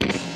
Thank you.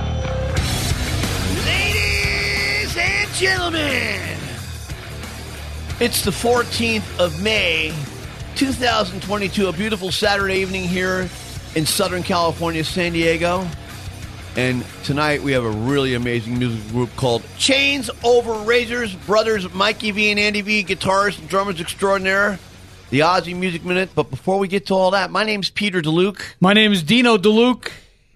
Gentlemen, it's the 14th of May, 2022, a beautiful Saturday evening here in Southern California, San Diego. And tonight we have a really amazing music group called Chains Over Razors, brothers Mikey V and Andy V, guitarists and drummers extraordinaire, the Aussie Music Minute. But before we get to all that, my name's Peter DeLuke. My name is Dino DeLuke.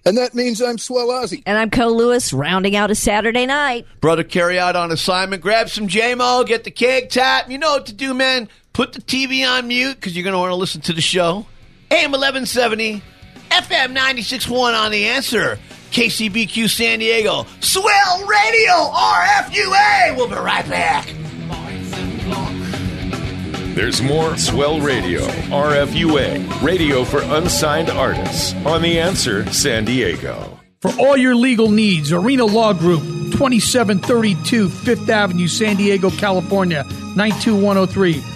And that means I'm Swell Ozzy. And I'm Co Lewis, rounding out a Saturday night. Brother carry out on assignment. Grab some JMO, get the keg tap. You know what to do, man. Put the TV on mute because you're going to want to listen to the show. AM 1170, FM 96.1 on the answer. KCBQ San Diego. Swell Radio, RFUA. We'll be right back. There's more Swell Radio, RFUA, radio for unsigned artists, on The Answer San Diego. For all your legal needs, Arena Law Group, 2732 Fifth Avenue, San Diego, California, 92103.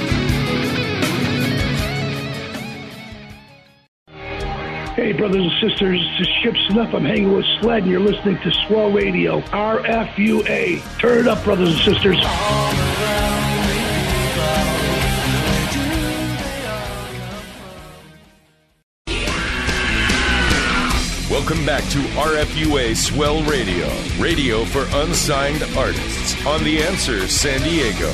Hey, brothers and sisters, this is Skip Snuff. I'm hanging with Sled, and you're listening to Swell Radio, RFUA. Turn it up, brothers and sisters. Welcome back to RFUA Swell Radio, radio for unsigned artists, on The Answer San Diego.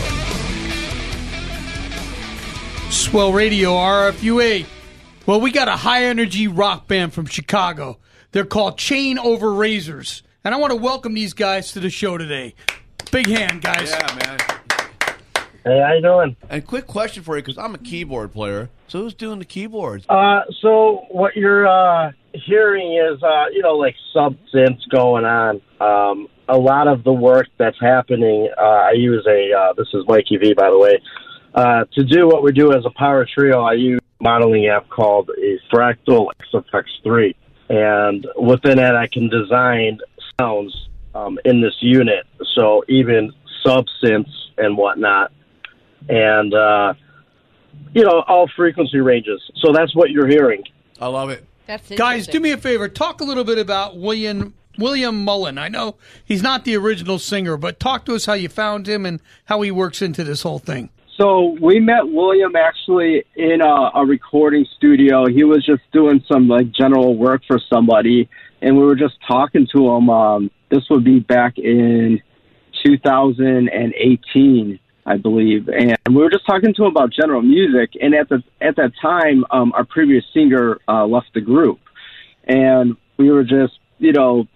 Swell Radio, RFUA. Well, we got a high energy rock band from Chicago. They're called Chain Over Razors. And I want to welcome these guys to the show today. Big hand, guys. Yeah, man. Hey, how you doing? And quick question for you, because I'm a keyboard player. So who's doing the keyboards? Uh, so what you're uh, hearing is, uh, you know, like substance going on. Um, a lot of the work that's happening, uh, I use a, uh, this is Mikey V, by the way. Uh, to do what we do as a power trio, I use a modeling app called a Fractal Axe-Fx 3. And within that, I can design sounds um, in this unit. So even substance and whatnot. And, uh, you know, all frequency ranges. So that's what you're hearing. I love it. That's Guys, do me a favor. Talk a little bit about William William Mullen. I know he's not the original singer, but talk to us how you found him and how he works into this whole thing. So we met William actually in a, a recording studio. He was just doing some like general work for somebody, and we were just talking to him. Um, this would be back in 2018, I believe, and we were just talking to him about general music. And at the at that time, um, our previous singer uh, left the group, and we were just you know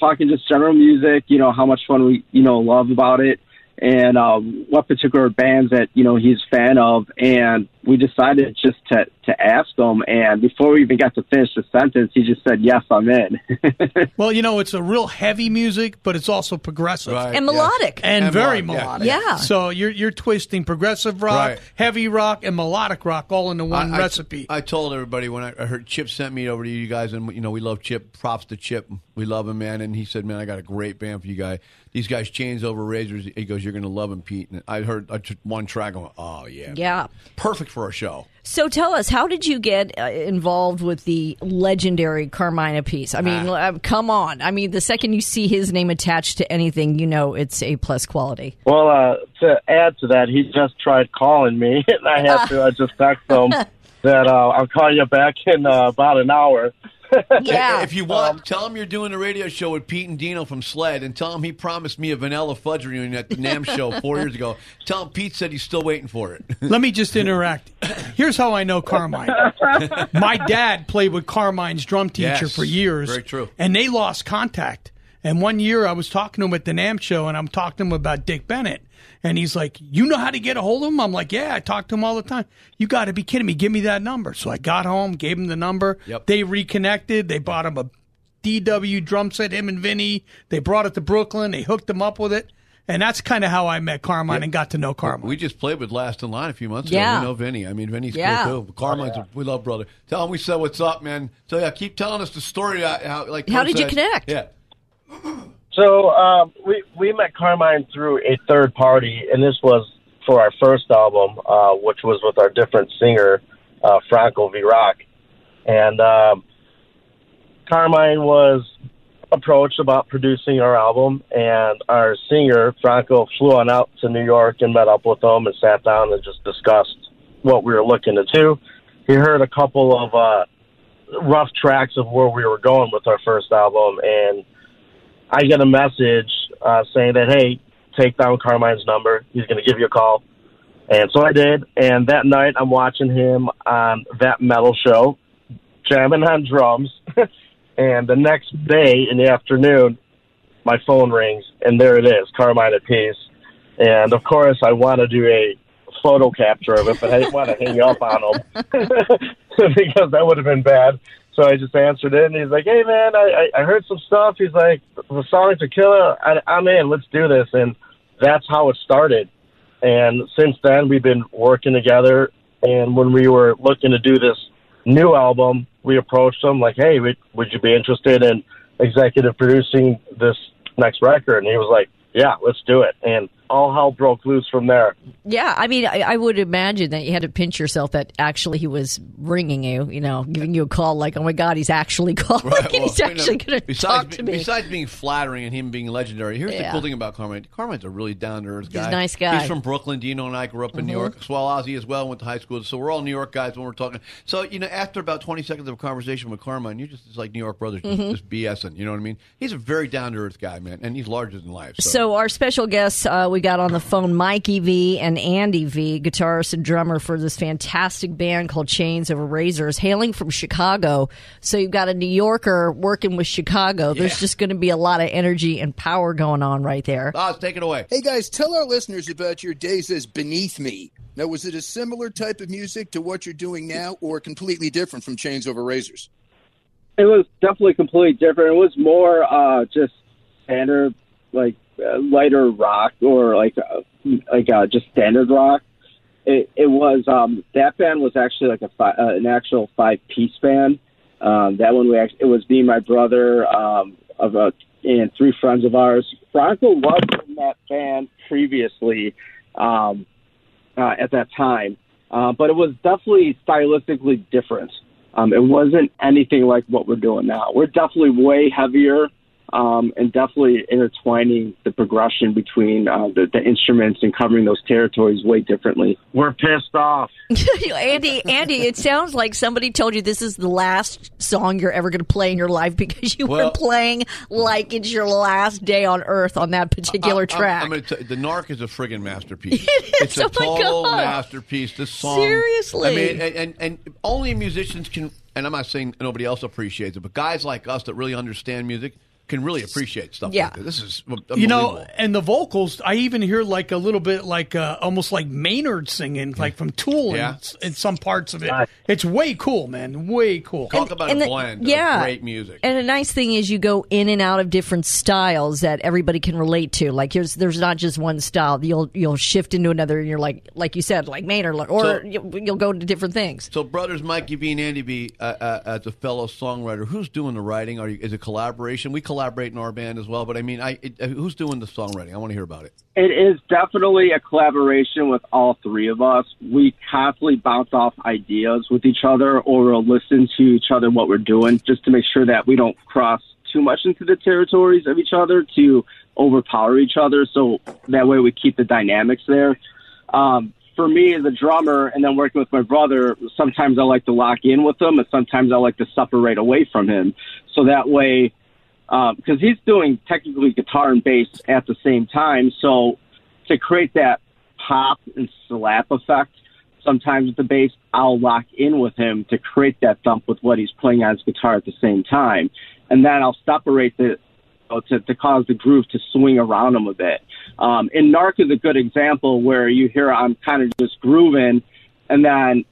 talking just general music. You know how much fun we you know love about it and um, what particular bands that you know he's a fan of, and we decided just to to ask him. And before we even got to finish the sentence, he just said, "Yes, I'm in." well, you know, it's a real heavy music, but it's also progressive Right, And yes. melodic. and, And very melodic, melodic. yeah. Yeah. So you're you're twisting progressive rock, Right. heavy rock, and melodic rock all into one I- I- recipe. I, told everybody when I I heard Chip sent me over to you guys, and you know we love Chip. Props to Chip, we love him, man. And he said, "Man, I got a great band for you guys. These guys chains over razors." He goes, "You're going to love them, Pete." And I heard I one track, and went, "Oh yeah, Yeah. perfect for a show." So tell us, how did you get uh, involved with the legendary Carmine Appice? I mean, Ah. uh, come on. I mean, the second you see his name attached to anything, you know it's A plus quality. Well, uh, to add to that, he just tried calling me, and I had to uh, just text him that uh, I'll call you back in uh, about an hour. Yeah. If you want, um, tell him you're doing a radio show with Pete and Dino from Sled, and tell him he promised me a vanilla fudge reunion at the NAMM show four years ago. Tell him Pete said he's still waiting for it. Let me just interact. Here's how I know Carmine. My dad played with Carmine's drum teacher Yes, for years. very true. And they lost contact. And one year I was talking to him at the NAMM show and I'm talking to him about Dick Bennett. And he's like, You know how to get a hold of him? I'm like, Yeah, I talk to him all the time. You got to be kidding me. Give me that number. So I got home, gave him the number. Yep. They reconnected. They bought him a DW drum set, him and Vinny. They brought it to Brooklyn. They hooked him up with it. And that's kind of how I met Carmine and got to know Carmine. We just played with Last in Line a few months ago. Yeah. ago. We know Vinny. I mean, Vinny's Yeah. cool too. Carmine's, a, we love brother. Tell him we said what's up, man. So yeah, keep telling us the story. uh, How, like How Coach did you connect? Yeah. So um, we we met Carmine through a third party, and this was for our first album, uh, which was with our different singer, uh, Franco V Rock, and um, Carmine was approached about producing our album, and our singer Franco flew on out to New York and met up with him and sat down and just discussed what we were looking to do. He heard a couple of uh, rough tracks of where we were going with our first album, and I get a message uh, saying that, hey, take down Carmine's number. He's going to give you a call. And so I did. And that night, I'm watching him on that metal show, jamming on drums. and the next day in the afternoon, my phone rings, and there it is, Carmine Appice. And of course, I want to do a photo capture of it, but I didn't want to hang up on him because that would have been bad. So I just answered it, and he's like, "Hey, man, I, I heard some stuff." He's like, "The song's a killer. I, I'm in. Let's do this." And that's how it started. And since then, we've been working together. And when we were looking to do this new album, we approached him like, "Hey, would, would you be interested in executive producing this next record?" And he was like, "Yeah, let's do it." And all hell broke loose from there. Yeah, I mean, I, I would imagine that you had to pinch yourself that actually he was ringing you, you know, giving you a call like, oh my God, he's actually calling and he's Well, you actually going to talk to me. Besides being flattering and him being legendary, here's the cool thing about Carmine. Carmine's a really down to earth guy. He's a guy. nice guy. He's from Brooklyn. Dino and I grew up in New Mhm. York. Swell Ozzy as well went to high school. So we're all New York guys when we're talking. So you know, after about 20 seconds of a conversation with Carmine, you're just it's like New York brothers, just, Mhm. just BSing. You know what I mean? He's a very down to earth guy, man, and he's larger than life. So, So our special guest, uh, we got on the phone Mikey V and Andy V, guitarist and drummer for this fantastic band called Chains Over Razors, hailing from Chicago. So you've got a New Yorker working with Chicago. There's just going to be a lot of energy and power going on right there. Oz, take it away. Hey guys, tell our listeners about your days as Beneath Me. Now, was it a similar type of music to what you're doing now, or completely different from Chains Over Razors? It was definitely completely different. It was more uh, just standard, like uh, lighter rock or like uh, like uh, just standard rock. It, it was um, that band was actually like a fi- uh, an actual five piece band. Um, that one we actually, it was me, my brother, um, of a and three friends of ours. Franco was in that band previously um, uh, at that time, uh, but it was definitely stylistically different. Um, it wasn't anything like what we're doing now. We're definitely way heavier um, and definitely intertwining the progression between uh, the, the instruments and covering those territories way differently. We're pissed off. Andy, Andy, it sounds like somebody told you this is the last song you're ever going to play in your life because you Well- were playing like it's your last day on earth on that particular I'm- track. I'm, gonna tell you, the Narc is a friggin' masterpiece. It It's is. a Oh, total masterpiece. This song, Seriously. I mean, and, and and only musicians can. And I'm not saying nobody else appreciates it, but guys like us that really understand music, can really appreciate stuff Yeah. like this. This is You know, and the vocals, I even hear like a little bit like uh, almost like Maynard singing, like from Tool Yeah. in, in some parts of it. It's way cool, man. Way cool. Talk about and a the- blend yeah. of great music. And a nice thing is you go in and out of different styles that everybody can relate to. Like there's there's not just one style. You'll you'll shift into another, and you're like like you said, like Maynard, or So- you'll, you'll go into different things. So, brothers Mikey V and Andy V, uh, uh, as a fellow songwriter, who's doing the writing? Are you, is it collaboration? We collaborate in our band as well, but I mean, I, it, uh, who's doing the songwriting? I want to hear about it. It is definitely a collaboration with all three of us. We constantly bounce off ideas with each other or we'll listen to each other what we're doing just to make sure that we don't cross too much into the territories of each other to overpower each other. So that way we keep the dynamics there. Um, for me as a drummer and then working with my brother, sometimes I like to lock in with him and sometimes I like to separate away from him. So that way, because he's doing technically guitar and bass at the same time. So to create that pop and slap effect, sometimes with the bass, I'll lock in with him to create that thump with what he's playing on his guitar at the same time. And then I'll separate the to, to cause the groove to swing around him a bit. Um, and Narc is a good example where you hear I'm kind of just grooving, and then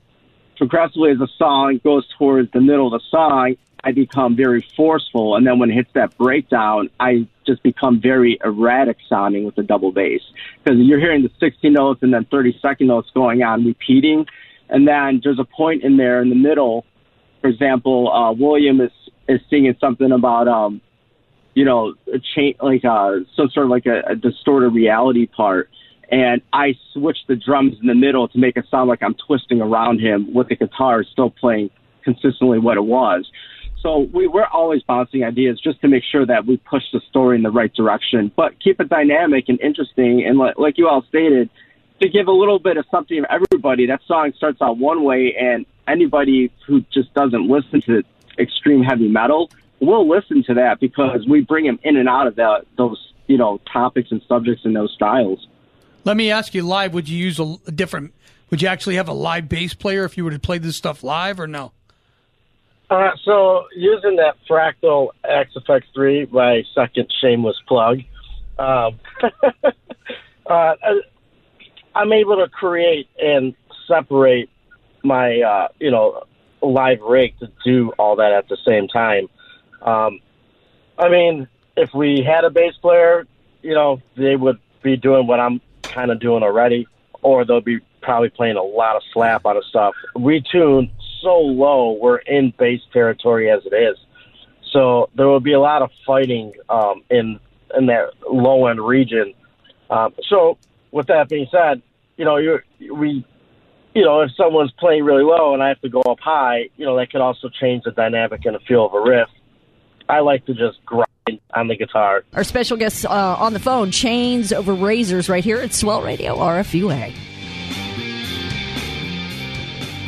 progressively as the song goes towards the middle of the song, I become very forceful, and then when it hits that breakdown, I just become very erratic sounding with the double bass because you're hearing the 60 notes and then 30 second notes going on repeating, and then there's a point in there in the middle. For example, uh, William is is singing something about um, you know, a chain like uh, some sort of like a, a distorted reality part. And I switch the drums in the middle to make it sound like I'm twisting around him with the guitar still playing consistently what it was. So we, we're always bouncing ideas just to make sure that we push the story in the right direction, but keep it dynamic and interesting. And like, like you all stated, to give a little bit of something to everybody. That song starts out one way, and anybody who just doesn't listen to extreme heavy metal will listen to that because we bring them in and out of that those you know topics and subjects and those styles. Let me ask you live, would you use a, a different, would you actually have a live bass player if you were to play this stuff live or no? Uh, so using that Fractal Axe-Fx 3, my second shameless plug, um, uh, I'm able to create and separate my, uh, you know, live rig to do all that at the same time. Um, I mean, if we had a bass player, you know, they would be doing what I'm kind of doing already, or they'll be probably playing a lot of slap on of stuff. We tune so low, we're in base territory as it is. So there will be a lot of fighting um, in in that low end region. Um, so with that being said, you know, you we, you know, if someone's playing really low and I have to go up high, you know, that could also change the dynamic and the feel of a riff. I like to just grind on the guitar. Our special guest uh, on the phone, Chains Over Razors, right here at Swell Radio RFUA.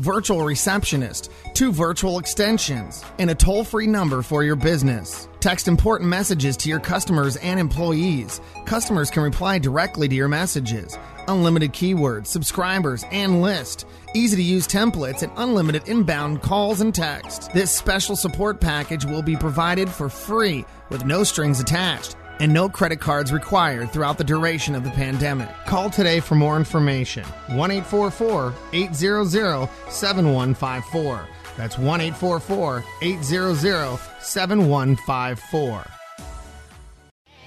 virtual receptionist, two virtual extensions, and a toll free number for your business. Text important messages to your customers and employees. Customers can reply directly to your messages. Unlimited keywords, subscribers, and list. Easy to use templates and unlimited inbound calls and text. This special support package will be provided for free with no strings attached and no credit cards required throughout the duration of the pandemic. Call today for more information. 1 844 800 7154. That's 1 844 800 7154.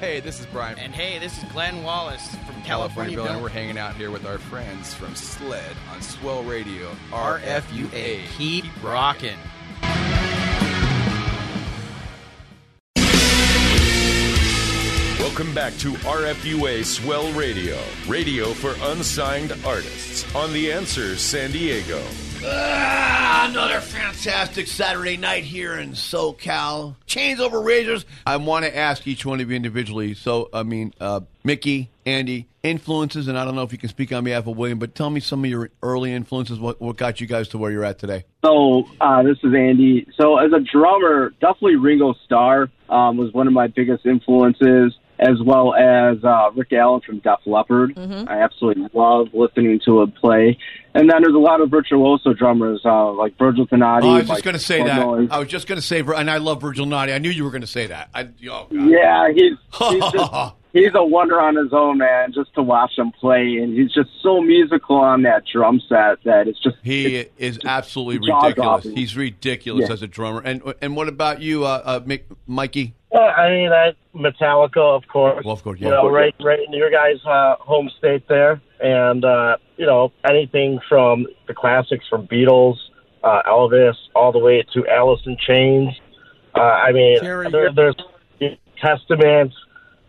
Hey, this is Brian. And hey, this is Glenn Wallace from California. Bill, and we're hanging out here with our friends from SLED on Swell Radio. RFUA. Keep rocking. Welcome back to RFUA Swell Radio, radio for unsigned artists on The Answer San Diego. Ah, another fantastic Saturday night here in SoCal. Chains over razors. I want to ask each one of you individually. So, I mean, uh, Mickey, Andy, influences, and I don't know if you can speak on behalf of William, but tell me some of your early influences. What, what got you guys to where you're at today? So uh, this is Andy. So as a drummer, definitely Ringo Starr um, was one of my biggest influences, as well as uh, Rick Allen from Def Leppard. Mm-hmm. I absolutely love listening to him play. And then there's a lot of virtuoso drummers uh, like Virgil Donati. Oh, I was just going to say Portnoy. that. I was just going to say, and I love Virgil Donati. I knew you were going to say that. I, oh, God. Yeah, he's he's just he's a wonder on his own, man. Just to watch him play, and he's just so musical on that drum set that it's just He is absolutely ridiculous. dropping. He's ridiculous Yeah. as a drummer. And and what about you, uh, uh, Mick, Mikey? Uh, I mean, I, Metallica, of course. Well, of course, You yeah. know, right, right in your guys' uh, home state there, and uh, you know, anything from the classics from Beatles, uh, Elvis, all the way to Alice in Chains. Uh, I mean, Jerry, there, there's Testament,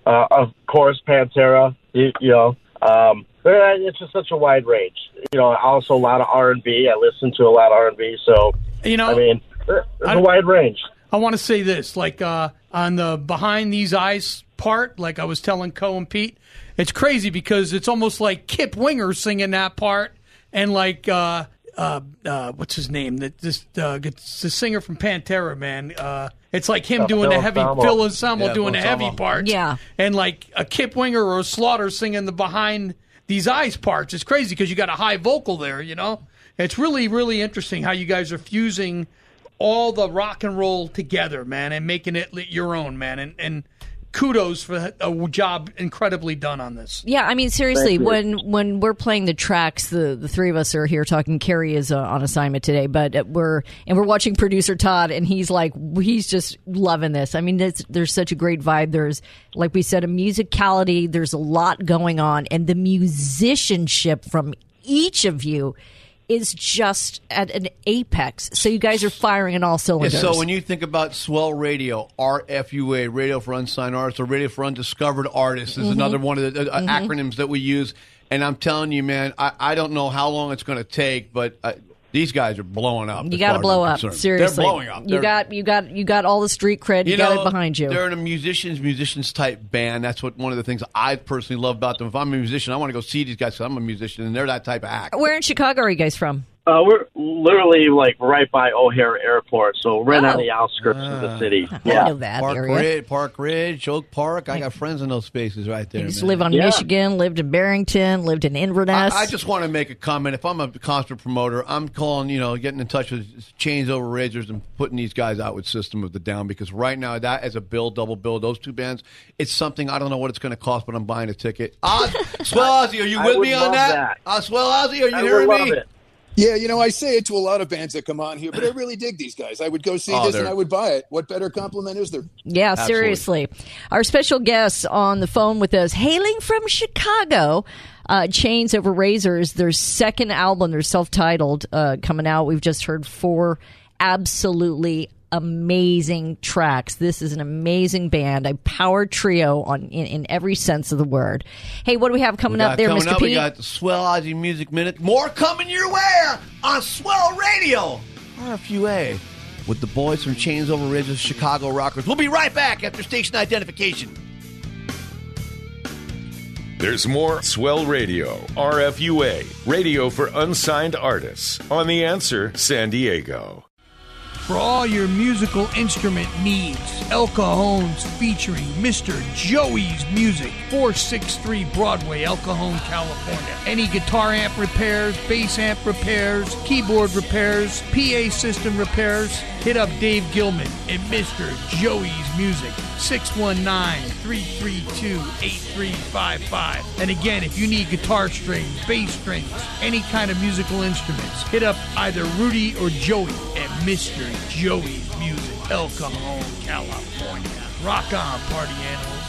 uh, of course, Pantera. You, you know, um, it's just such a wide range. You know, also a lot of R and B. I listen to a lot of R and B, so You know, I mean, there's I- a wide range. I want to say this, like uh, on the behind these eyes part, like I was telling Co and Pete, it's crazy because it's almost like Kip Winger singing that part, and like uh, uh, uh, what's his name? That this uh, it's the singer from Pantera, man. Uh, it's like him Uh, doing Phil the heavy Anselmo. Phil Anselmo Yeah, doing Phil the heavy Anselmo. parts, Yeah. and like a Kip Winger or a Slaughter singing the behind these eyes parts. It's crazy because you got a high vocal there, you know. It's really really interesting how you guys are fusing all the rock and roll together, man, and making it your own, man. And, and kudos for a job incredibly done on this. Yeah, I mean seriously, when when we're playing the tracks, the the three of us are here talking. Carrie is uh, on assignment today, but uh, we're and we're watching producer Todd, and he's like he's just loving this. I mean, there's, there's such a great vibe. There's like we said, a musicality. There's a lot going on, and the musicianship from each of you is just at an apex. So you guys are firing in all Yeah, cylinders. so when you think about Swell Radio, RFUA, Radio for Unsigned Artists, or Radio for Undiscovered Artists, is Mm-hmm. another one of the uh, acronyms that we use. And I'm telling you, man, I, I don't know how long it's going to take, but uh, these guys are blowing up. you got to blow up. concerned. Seriously, they're blowing up. You They're- got you got you got all the street cred. You, got it behind you. They're in a musicians, musicians type band. That's what one of the things I personally love about them. If I'm a musician, I want to go see these guys because I'm a musician, and they're that type of act. Where in Chicago are you guys from? Uh, we're literally like right by O'Hare Airport, so right Oh. on the outskirts of the city. I Yeah. know that Park area. Ridge, Park Ridge, Oak Park. I got friends in those spaces right there. You used to live on Yeah. Michigan, lived in Barrington, lived in Inverness. I, I just want to make a comment. If I'm a concert promoter, I'm calling, you know, getting in touch with Chains Over Razors and putting these guys out with System of the Down because right now, that as a bill, double bill, those two bands, it's something I don't know what it's going to cost, but I'm buying a ticket. Oz, Swell Ozzy, are you I with would me on love that? that. Uh, Swell Ozzy, are you I would hearing love me? it. Yeah, you know, I say it to a lot of bands that come on here, but I really dig these guys. I would go see Oh, this and they're- I would buy it. What better compliment is there? yeah, Absolutely. seriously. Our special guest on the phone with us, hailing from Chicago, uh, Chains Over Razors, their second album, they're self titled, uh, coming out. We've just heard four absolutely amazing tracks. This is an amazing band, a power trio on in, in every sense of the word. Hey, what do we have coming We up there, coming Mr. up, Pete? We got the Swell Ozzy Music Minute. More coming your way on Swell Radio. RFUA with the boys from Chains Over Razors, Chicago Rockers. We'll be right back after station identification. There's more Swell Radio, RFUA, radio for unsigned artists, on The Answer San Diego. For all your musical instrument needs, El Cajon's featuring Mr. Joey's Music, 463 Broadway, El Cajon, California. Any guitar amp repairs, bass amp repairs, keyboard repairs, PA system repairs, hit up Dave Gilman at Mr. Joey's Music, 619-332-8355. And again, if you need guitar strings, bass strings, any kind of musical instruments, hit up either Rudy or Joey at Mr. Joey's Music, El Cajon, California. Rock on, party animals.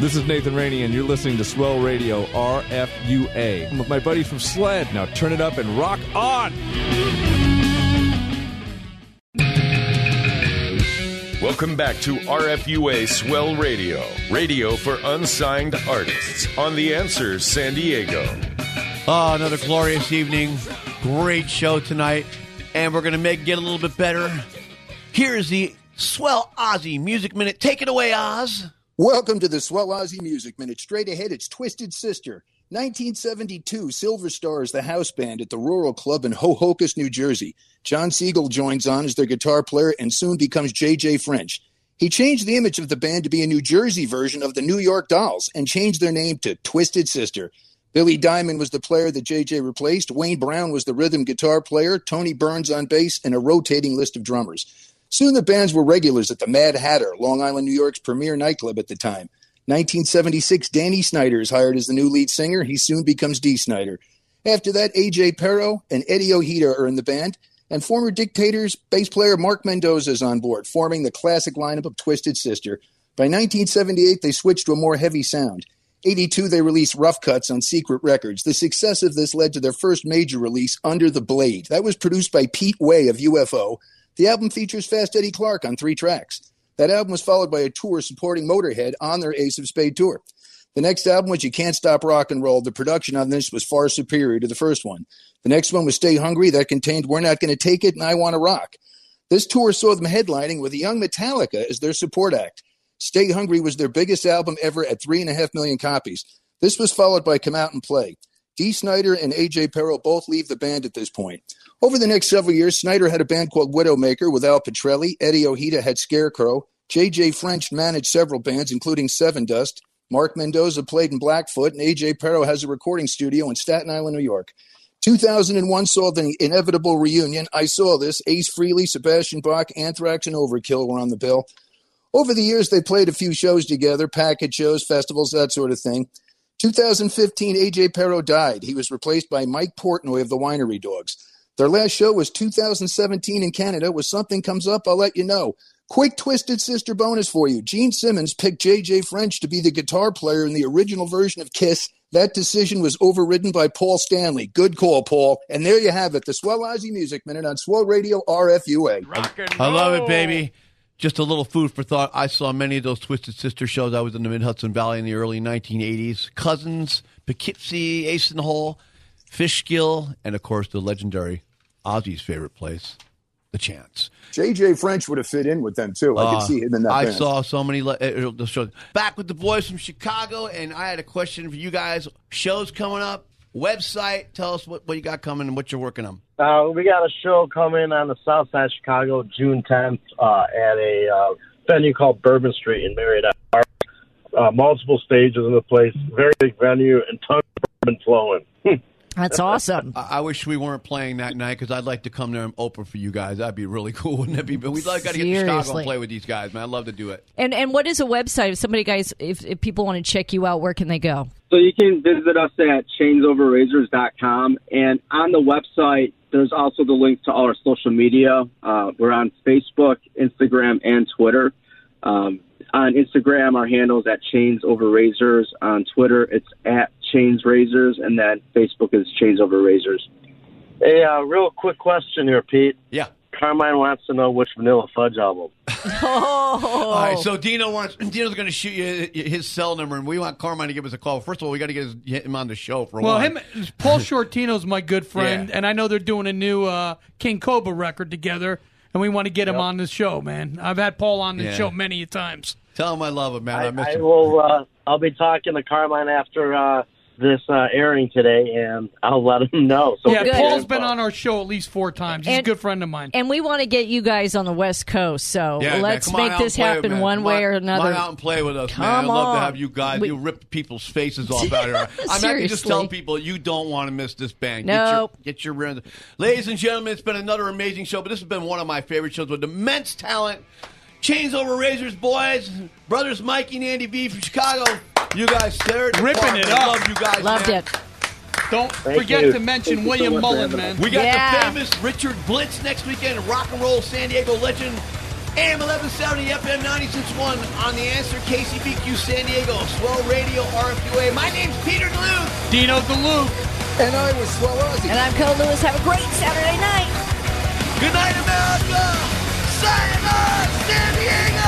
This is Nathan Rainey, and you're listening to Swell Radio RFUA. I'm with my buddy from Sled. Now turn it up and rock on! Welcome back to RFUA Swell Radio, radio for unsigned artists on The Answer San Diego. Oh, another glorious evening. Great show tonight. And we're going to make it get a little bit better. Here's the Swell Ozzy Music Minute. Take it away, Oz. Welcome to the Swell Ozzy Music Minute. Straight ahead, it's Twisted Sister. 1972, Silver Stars, the house band at the Rural Club in Ho-Ho-Kus, New Jersey. John Siegel joins on as their guitar player and soon becomes J.J. French. He changed the image of the band to be a New Jersey version of the New York Dolls and changed their name to Twisted Sister. Billy Diamond was the player that JJ replaced. Wayne Brown was the rhythm guitar player. Tony Burns on bass, and a rotating list of drummers. Soon the bands were regulars at the Mad Hatter, Long Island, New York's premier nightclub at the time. 1976, Danny Snider is hired as the new lead singer. He soon becomes Dee Snider. After that, AJ Pero and Eddie Ojeda are in the band, and former Dictators bass player Mark Mendoza is on board, forming the classic lineup of Twisted Sister. By 1978, they switched to a more heavy sound. 82, they released Rough Cuts on Secret Records. The success of this led to their first major release, Under the Blade. That was produced by Pete Way of UFO. The album features Fast Eddie Clarke on three tracks. That album was followed by a tour supporting Motorhead on their Ace of Spade tour. The next album was You Can't Stop Rock and Roll. The production on this was far superior to the first one. The next one was Stay Hungry. That contained We're Not Going to Take It and I Want to Rock. This tour saw them headlining with young Metallica as their support act. Stay Hungry was their biggest album ever at three and a half million copies. This was followed by Come Out and Play. Dee Snider and AJ Pero both leave the band at this point. Over the next several years, Snider had a band called Widowmaker with Al Pitrelli. Eddie Ojeda had Scarecrow. J.J. French managed several bands, including Sevendust. Mark Mendoza played in Blackfoot, and AJ Pero has a recording studio in Staten Island, New York. 2001 saw the inevitable reunion. I saw this. Ace Frehley, Sebastian Bach, Anthrax, and Overkill were on the bill. Over the years, they played a few shows together, package shows, festivals, that sort of thing. 2015, AJ Pero died. He was replaced by Mike Portnoy of the Winery Dogs. Their last show was 2017 in Canada. When something comes up, I'll let you know. Quick Twisted Sister bonus for you. Gene Simmons picked JJ French to be the guitar player in the original version of Kiss. That decision was overridden by Paul Stanley. Good call, Paul. And there you have it, the Swell Ozzy Music Minute on Swell Radio RFUA. I love it, baby. Just a little food for thought. I saw many of those Twisted Sister shows. I was in the Mid Hudson Valley in the early 1980s. Cousins, Poughkeepsie, Ace in the Hole, Fishkill, and of course the legendary Ozzy's favorite place, the Chance. JJ French would have fit in with them too. I Uh, could see him in that I band. saw so many le- uh, shows. Back with the boys from Chicago, and I had a question for you guys. Shows coming up, website. Tell us what, what you got coming and what you're working on. Uh, we got a show coming on the south side of Chicago, June 10th, uh, at a uh, venue called Bourbon Street in Merrionette Park. Uh, multiple stages in the place, very big venue, and tons of bourbon flowing. That's awesome. I, I wish we weren't playing that night because I'd like to come there and open for you guys. That'd be really cool, wouldn't it be? But we'd like got to get to Chicago Seriously. and play with these guys, man. I'd love to do it. And and what is a website? If somebody guys, if, if people want to check you out, where can they go? So you can visit us at chainsoverrazors.com. And on the website, there's also the link to all our social media. Uh, we're on Facebook, Instagram, and Twitter. Um, on Instagram, our handle is at Chains Over Razors. On Twitter, it's at Chains Razors. And then Facebook is Chains Over Razors. Hey, uh, real quick question here, Pete. Yeah. Carmine wants to know which Vanilla Fudge album. Oh, All right, so Dino wants Dino's going to shoot you his cell number, and we want Carmine to give us a call. First of all, we got to get, his, get him on the show for a Well, while. him, Paul Shortino's my good friend, Yeah. and I know they're doing a new uh, King Cobra record together, and we want to get him on the show, man. I've had Paul on the Yeah. show many a times. Tell him I love him, man. I, I, miss I him. will. Uh, I'll be talking to Carmine after uh, this uh, airing today, and I'll let him know. So yeah, get Paul's info. been on our show at least four times. He's And- a good friend of mine. And we want to get you guys on the West Coast, so Yeah, let's come make this happen man. one Come way on- or another. Come out and play with us, man. I'd Come love to on. have you guys. We- you rip people's faces off out here. I mean, I just Seriously. tell people you don't want to miss this band. Nope. Get your, get your ladies and gentlemen. It's been another amazing show, but this has been one of my favorite shows with immense talent. Chains over razors, boys, brothers Mikey and Andy V from Chicago. You guys there, Ripping it up. Love you guys. Loved man. it. Don't Thank forget you. to mention Thank you so William much Mullen, man. We got Yeah. the famous Richard Blitz next weekend, rock and roll San Diego legend. AM 1170, FM 961 on the answer, KCBQ San Diego, Swell Radio, RFUA. My name's Peter DeLuke. Dino DeLuke. And I was Swell Ozzy. And I'm Cole Lewis. Have a great Saturday night. Good night, America. Sayonara, San Diego.